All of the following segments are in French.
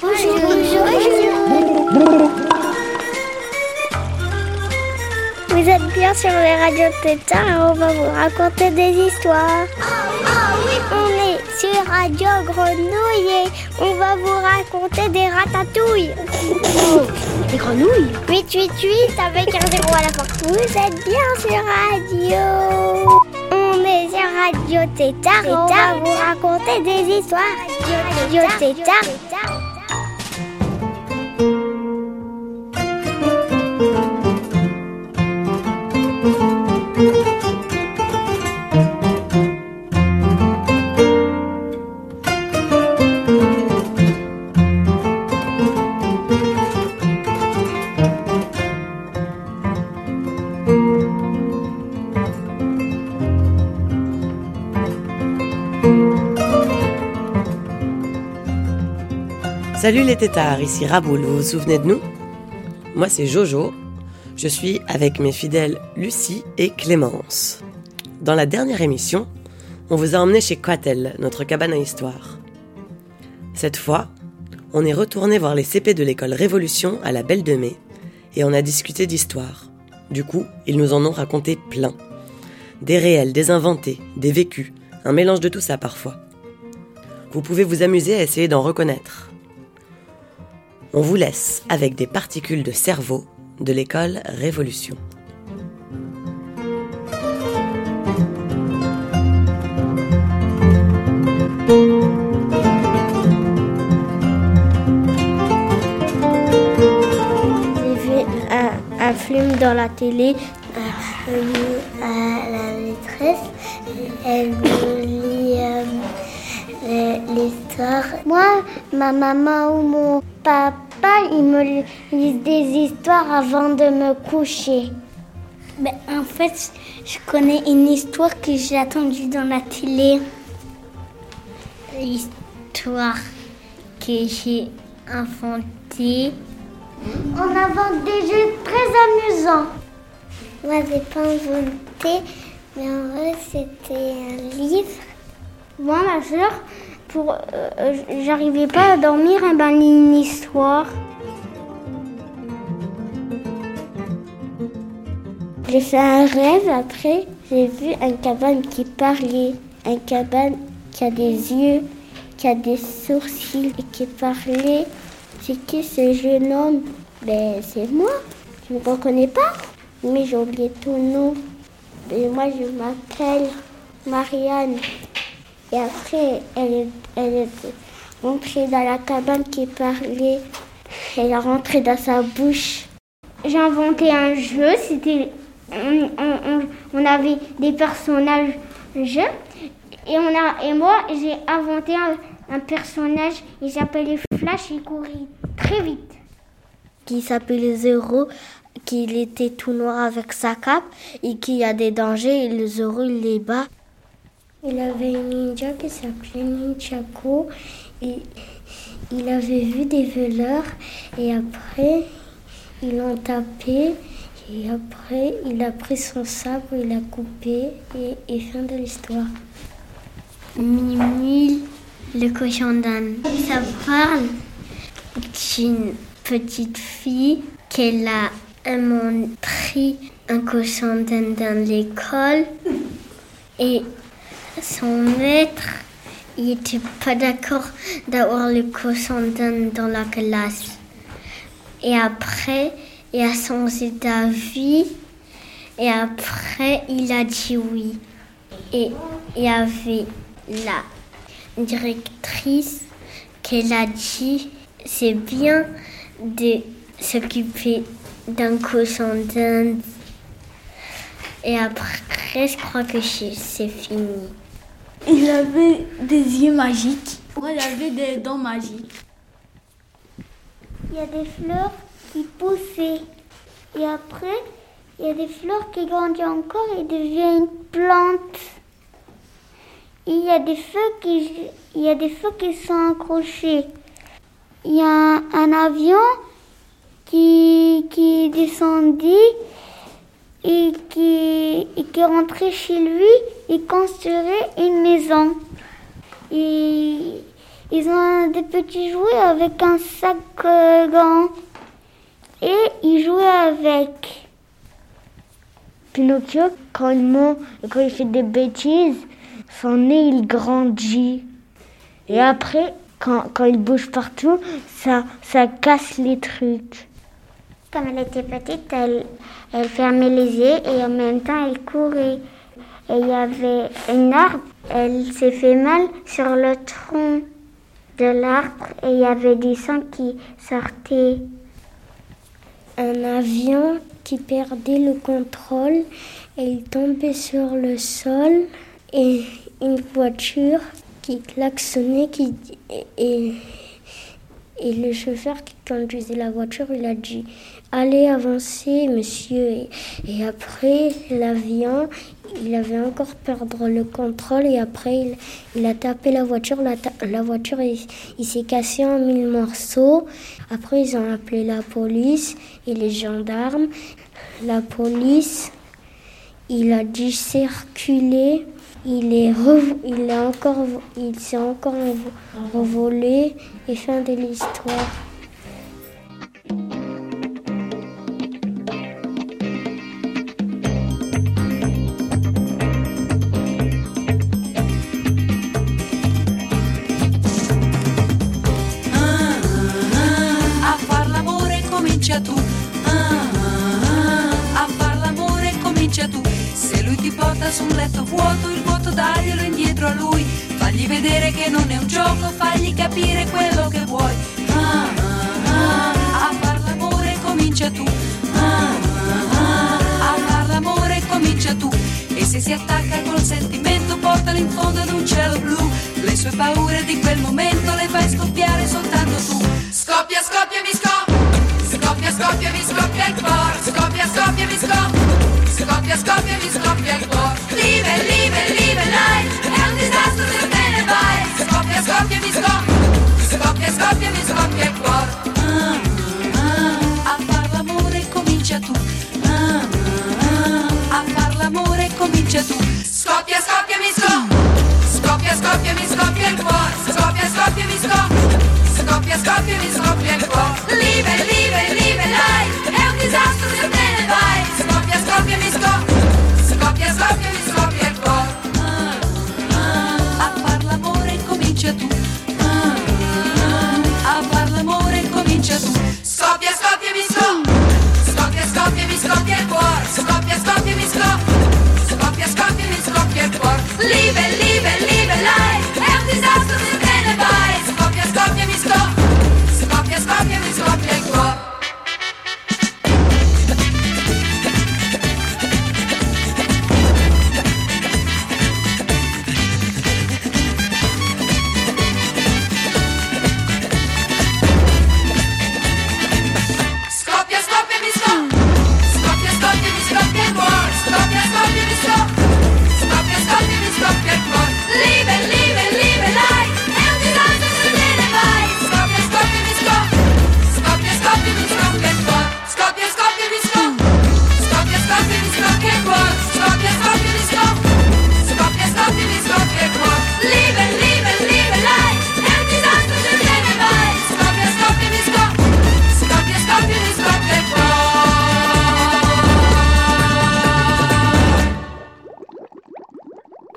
Bonjour, bonjour, bonjour. Vous êtes bien sur les radios Tétard et on va vous raconter des histoires. On est sur Radio Grenouille et on va vous raconter des ratatouilles. Des grenouilles? 888 avec un zéro à la fin. Vous êtes bien sur Radio. Sur Radio Tétard on va vous raconter des histoires. Radio Tétard. Salut les tétards, ici Raboul, vous vous souvenez de nous? Moi c'est Jojo, je suis avec mes fidèles Lucie et Clémence. Dans la dernière émission, on vous a emmené chez Quatel, notre cabane à histoire. Cette fois, on est retourné voir les CP de l'école Révolution à la Belle de Mai et on a discuté d'histoire. Du coup, ils nous en ont raconté plein. Des réels, des inventés, des vécus, un mélange de tout ça parfois. Vous pouvez vous amuser à essayer d'en reconnaître. On vous laisse avec des particules de cerveau de l'école Révolution. J'ai vu un, film dans la télé. Euh, la maîtresse. Elle me lit euh, l'histoire. Moi, ma maman ou mon papa, ils me lisent des histoires avant de me coucher. Ben, en fait, je connais une histoire que j'ai attendue dans la télé. L'histoire que j'ai inventée. On invente des jeux très amusants. Moi, j'ai pas inventé, mais en vrai, c'était un livre. Moi, ma soeur, pour, euh, j'arrivais pas à dormir, et ben, une histoire. J'ai fait un rêve après, j'ai vu un cabane qui parlait, un cabane qui a des yeux, qui a des sourcils et qui parlait. C'est qui ce jeune homme? Ben c'est moi, je ne me reconnais pas, mais j'ai oublié ton nom. Et moi je m'appelle Marianne. Et après, elle est, elle est rentrée dans la cabane qui parlait. Elle est rentrée dans sa bouche. J'ai inventé un jeu, c'était. On, avait des personnages et, on a, et moi j'ai inventé un, personnage, il s'appelait Flash, il courait très vite. Qui s'appelait Zéro, qu'il était tout noir avec sa cape et qu'il y a des dangers et le Zéro il les bat. Il avait une ninja qui s'appelait Ninjago et il avait vu des voleurs et après ils l'ont tapé et après il a pris son sabre, il a coupé et, et fin de l'histoire. Mimile, le cochon d'âne. Ça parle d'une petite fille qu'elle a montré un cochon d'âne dans l'école et son maître il était pas d'accord d'avoir le cochon dans la classe. Et après, il a changé d'avis. Et après, il a dit oui. Et il y avait la directrice qu'elle a dit c'est bien de s'occuper d'un cochon d'Inde. Et après, je crois que c'est fini. Il avait des yeux magiques. Moi, j'avais des dents magiques. Il y a des fleurs qui poussaient. Et après, il y a des fleurs qui grandissent encore et deviennent une plante. Et il y a des feux qui, il y a des feux qui sont accrochés. Il y a un, un avion qui, qui descendit et qui, et rentrait chez lui et construirait une maison. ils, ont des petits jouets avec un sac euh, grand. Et ils jouaient avec. Pinocchio, quand il ment, quand il fait des bêtises, son nez il grandit. Et après, quand, quand il bouge partout, ça, ça casse les trucs. Comme elle était petite, elle, elle fermait les yeux et en même temps elle courait. Et il y avait une arbre, elle s'est fait mal sur le tronc de l'arbre et il y avait du sang qui sortait. Un avion qui perdait le contrôle et il tombait sur le sol et une voiture qui klaxonnait qui, et, et le chauffeur qui conduisait la voiture, il a dit Allez avancer, monsieur. Et, après, l'avion, il avait encore perdre le contrôle et après, il, a tapé la voiture. La, voiture, il, s'est cassé en mille morceaux. Après, ils ont appelé la police et les gendarmes. La police, il a dû circuler. Il est, il s'est encore envolé et fin de l'histoire. Letto vuoto, il vuoto daglielo indietro a lui. Fagli vedere che non è un gioco, fagli capire quello che vuoi. Ah, ah, ah. A far l'amore comincia tu. Ah, ah, ah. A far l'amore comincia tu. E se si attacca col sentimento, portalo in fondo ad un cielo blu. Le sue paure di quel momento le fai scoppiare soltanto tu. Scoppia, scoppia, mi scoppia. Scoppia, scoppia, mi scoppia il cuore. Scoppia, scoppia, mi scoppia. Scoppia, scoppia, mi scoppia il cuore. Skopje, Skopje, mi Skopje, Skopje, Skopje, Skopje,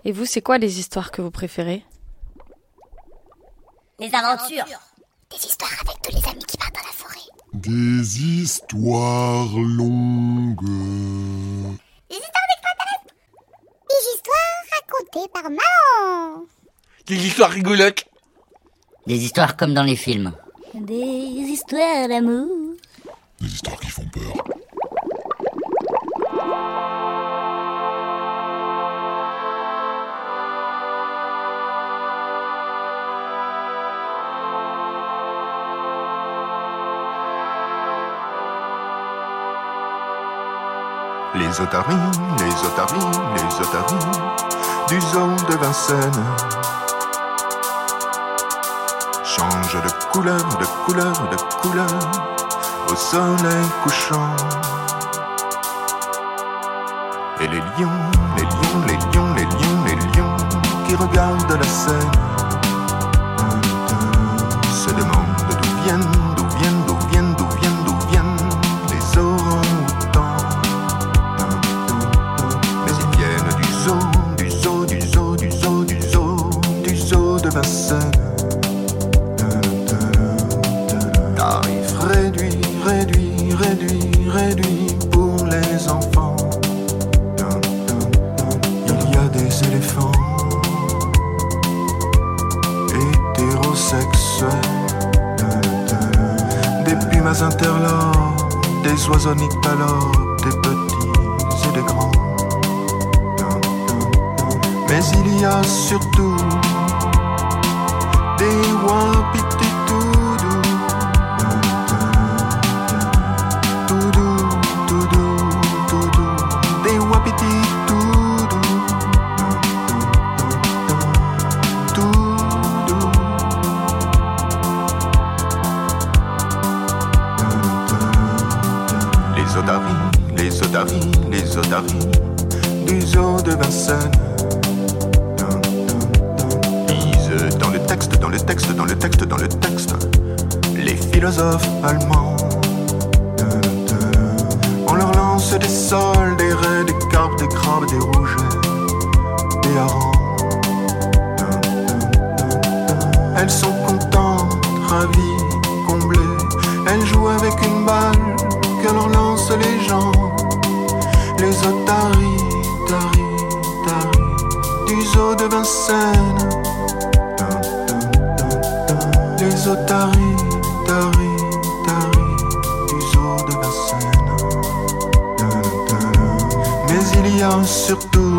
Et vous, c'est quoi les histoires que vous préférez? Les aventures. Des histoires avec tous les amis qui partent dans la forêt. Des histoires longues. Des histoires d'extraterrestres. Des histoires racontées par maman. Des histoires rigolotes. Des histoires comme dans les films. Des histoires d'amour. Des histoires qui font peur. les otarines, les otarines, les otarines du zoo de Vincennes. Change de couleur, de couleur, de couleur au soleil couchant. Et les lions, les lions, les lions, les lions, les lions qui regardent la scène se demandent d'où viennent des éléphants hétérosexuels, des pumas interlopes, des oiseaux nyctalopes, des petits et des grands. Mais il y a surtout des wapiti zoo de Vincennes. Lisent dans le texte, dans le texte, dans le texte, dans le texte, les philosophes allemands. On leur lance des sols, des raies, des carpes, des crabes, des rougets, des harengs. Elles sont contentes, ravies, comblées. Elles jouent avec une balle que leur lancent les gens. Les otaries, taris, taris, du zoo de Vincennes. Les otaries, taris, taris, du zoo de Vincennes. Mais il y a surtout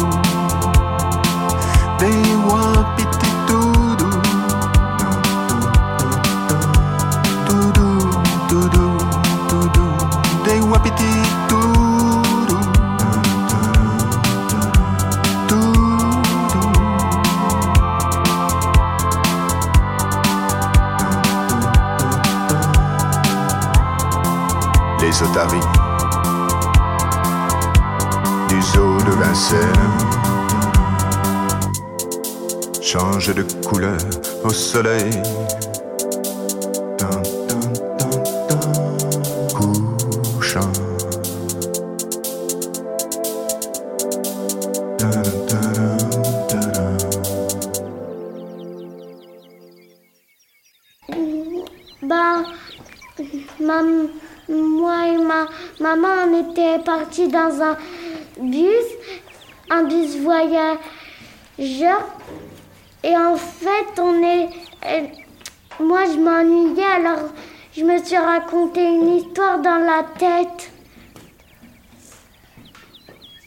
moi et ma maman, on était partis dans un bus, un bus voyageur. Et en fait, on est. euh, Moi, je m'ennuyais, alors je me suis raconté une histoire dans la tête.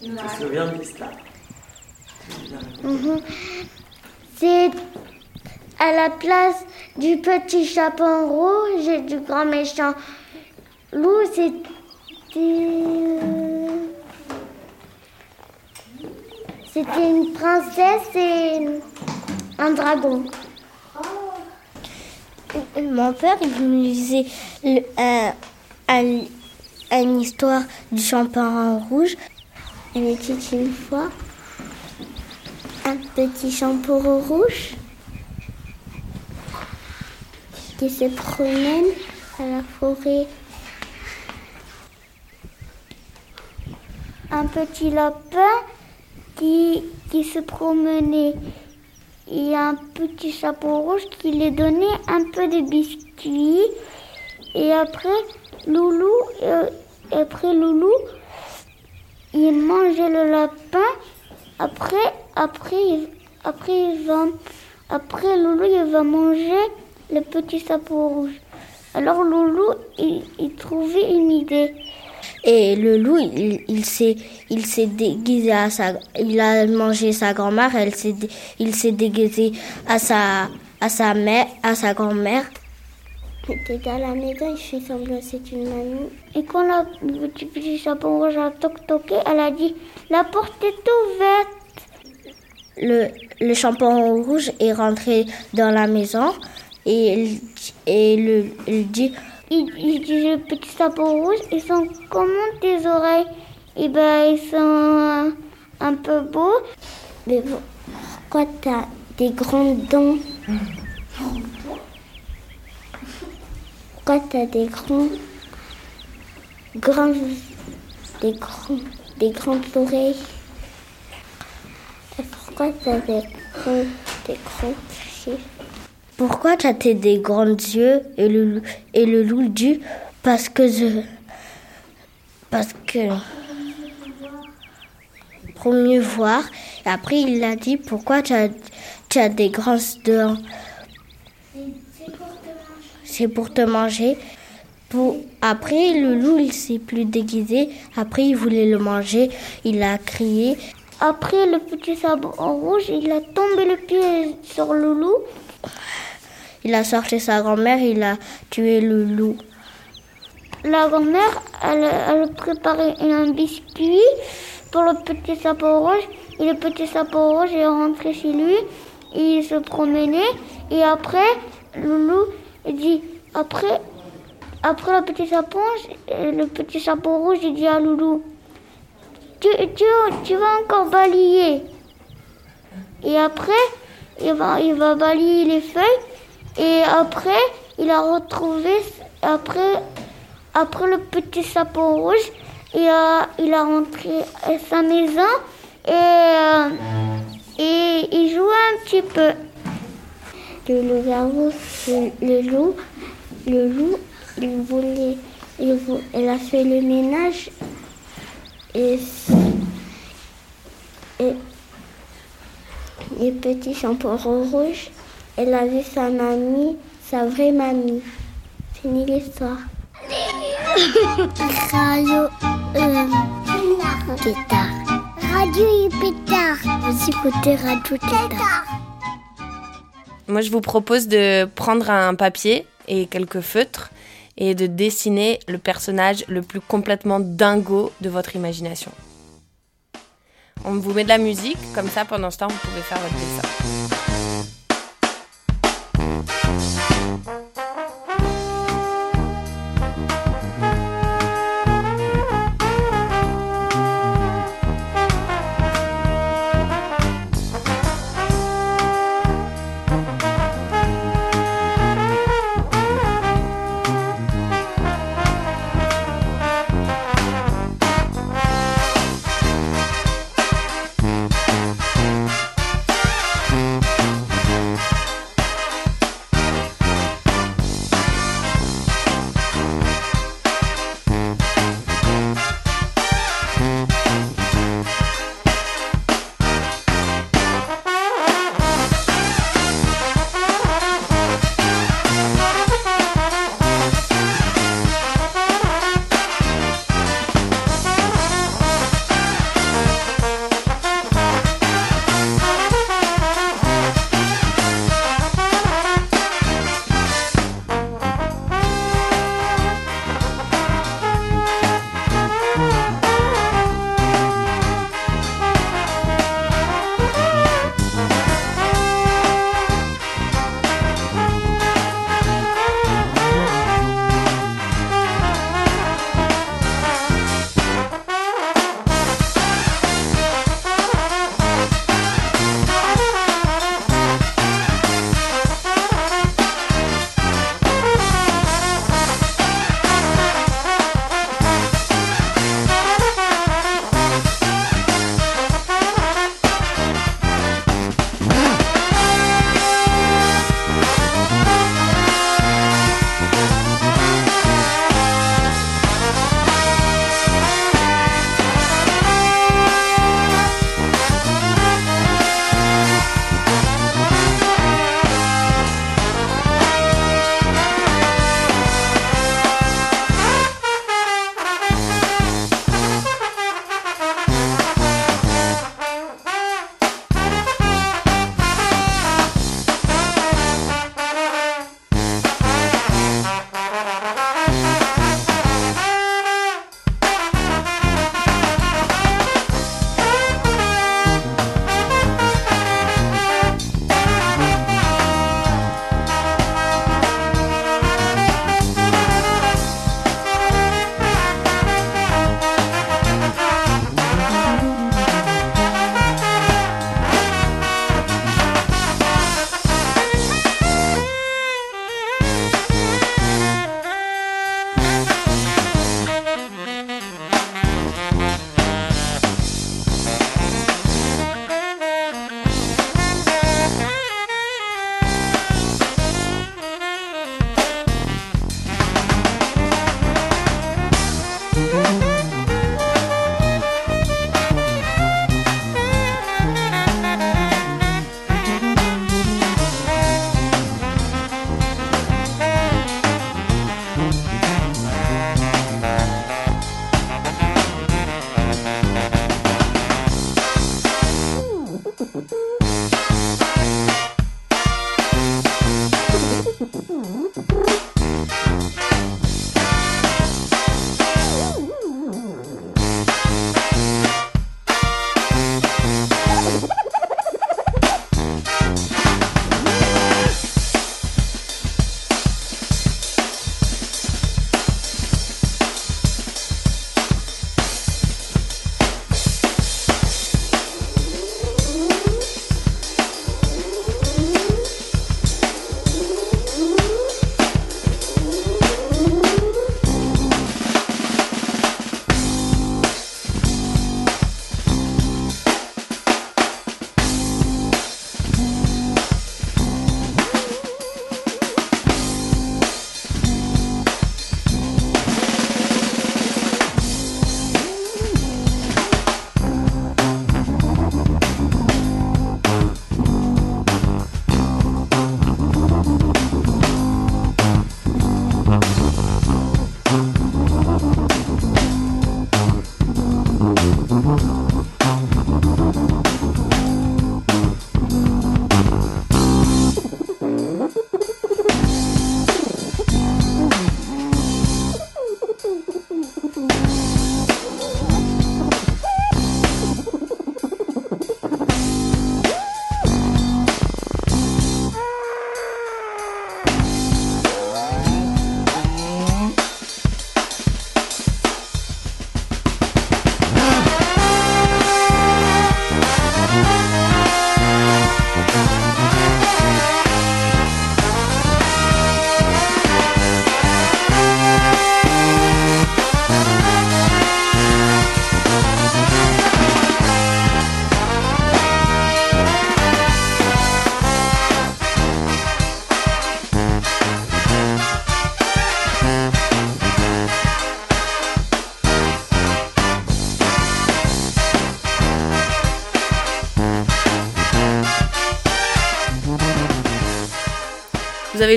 Tu te souviens de l'histoire? Mhm. C'est à la place du petit chapeau rouge et du grand méchant loup, c'était. C'était une princesse et un dragon. Mon père, il me lisait un- une histoire du champignon rouge. Il était une fois un petit champignon rouge qui se promène à la forêt. Un petit lapin qui, se promenait. A un petit chapeau rouge qui lui donnait un peu de biscuits. Et après, Loulou, euh, après Loulou, il mangeait le lapin. Après, après, après, il après Loulou, il va manger le petit chapeau rouge. Alors Loulou, il trouvait une idée. Et le loup, il, il s'est, il s'est déguisé à sa, il a mangé sa grand-mère, elle s'est, il s'est déguisé à sa, à sa mère, à sa grand-mère. J'étais à la maison, je fais semblant c'est une mamie. Et quand la, le petit, petit chapeau rouge a toc-toqué, elle a dit La porte est ouverte. Le, le champignon rouge est rentré dans la maison et, et le, il dit, Il, il dit Le petit chapeau rouge, ils sont comment tes oreilles. Eh ben, ils sont un, un peu beaux. Mais bon, pourquoi t'as des grandes dents? Pourquoi tu as des grands, grands, des grands, des grandes oreilles? Et pourquoi tu as des grands, des grands Pourquoi tu as des grands yeux et le, loup dit parce que je, parce que pour mieux voir. Et après il a dit pourquoi tu as, des grands dents? C'est pour te manger. Après, le loup, il s'est plus déguisé. Après, il voulait le manger. Il a crié. Après, le petit sabot en rouge, il a tombé le pied sur le loup. Il a sorti sa grand-mère. Il a tué le loup. La grand-mère, elle, elle a préparé un biscuit pour le petit sapot rouge. Et le petit sapot rouge est rentré chez lui. Il se promenait. Et après, le loup dit, après, après le petit sapon, le petit sapot rouge, il dit à Loulou, tu vas encore balayer. Et après, il va, il va balayer les feuilles. Et après, il a retrouvé, après, après le petit sapon rouge, il a, il a rentré à sa maison et, euh, et il jouait un petit peu. Le loup-garou, le loup, le loup, il voulait, il, vou- elle a fait le ménage et, et les petits shampoings rouges, elle a vu sa mamie, sa vraie mamie. Fini l'histoire. Radio euh, Pétard. Radio Pétard. Vous écoutez Radio Pétard. Moi, je vous propose de prendre un papier et quelques feutres et de dessiner le personnage le plus complètement dingo de votre imagination. On vous met de la musique, comme ça pendant ce temps vous pouvez faire votre dessin.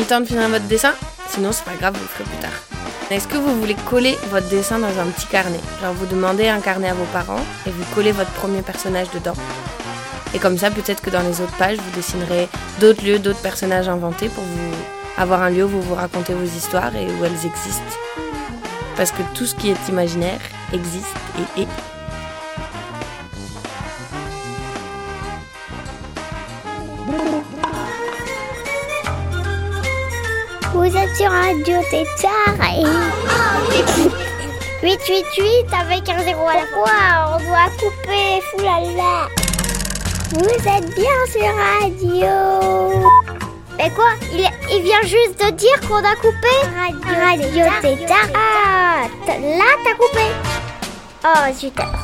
Le temps de finir votre dessin? Sinon, c'est pas grave, vous le ferez plus tard. Est-ce que vous voulez coller votre dessin dans un petit carnet? Genre, vous demandez un carnet à vos parents et vous collez votre premier personnage dedans. Et comme ça, peut-être que dans les autres pages, vous dessinerez d'autres lieux, d'autres personnages inventés pour vous avoir un lieu où vous vous racontez vos histoires et où elles existent. Parce que tout ce qui est imaginaire existe et est. sur Radio Tétard et... 888 avec un zéro à la fois, on doit couper, foulala. Vous êtes bien sur Radio. Mais quoi il, il vient juste de dire qu'on a coupé Radio, Radio Tétard. Ah, là t'as coupé. Oh, super.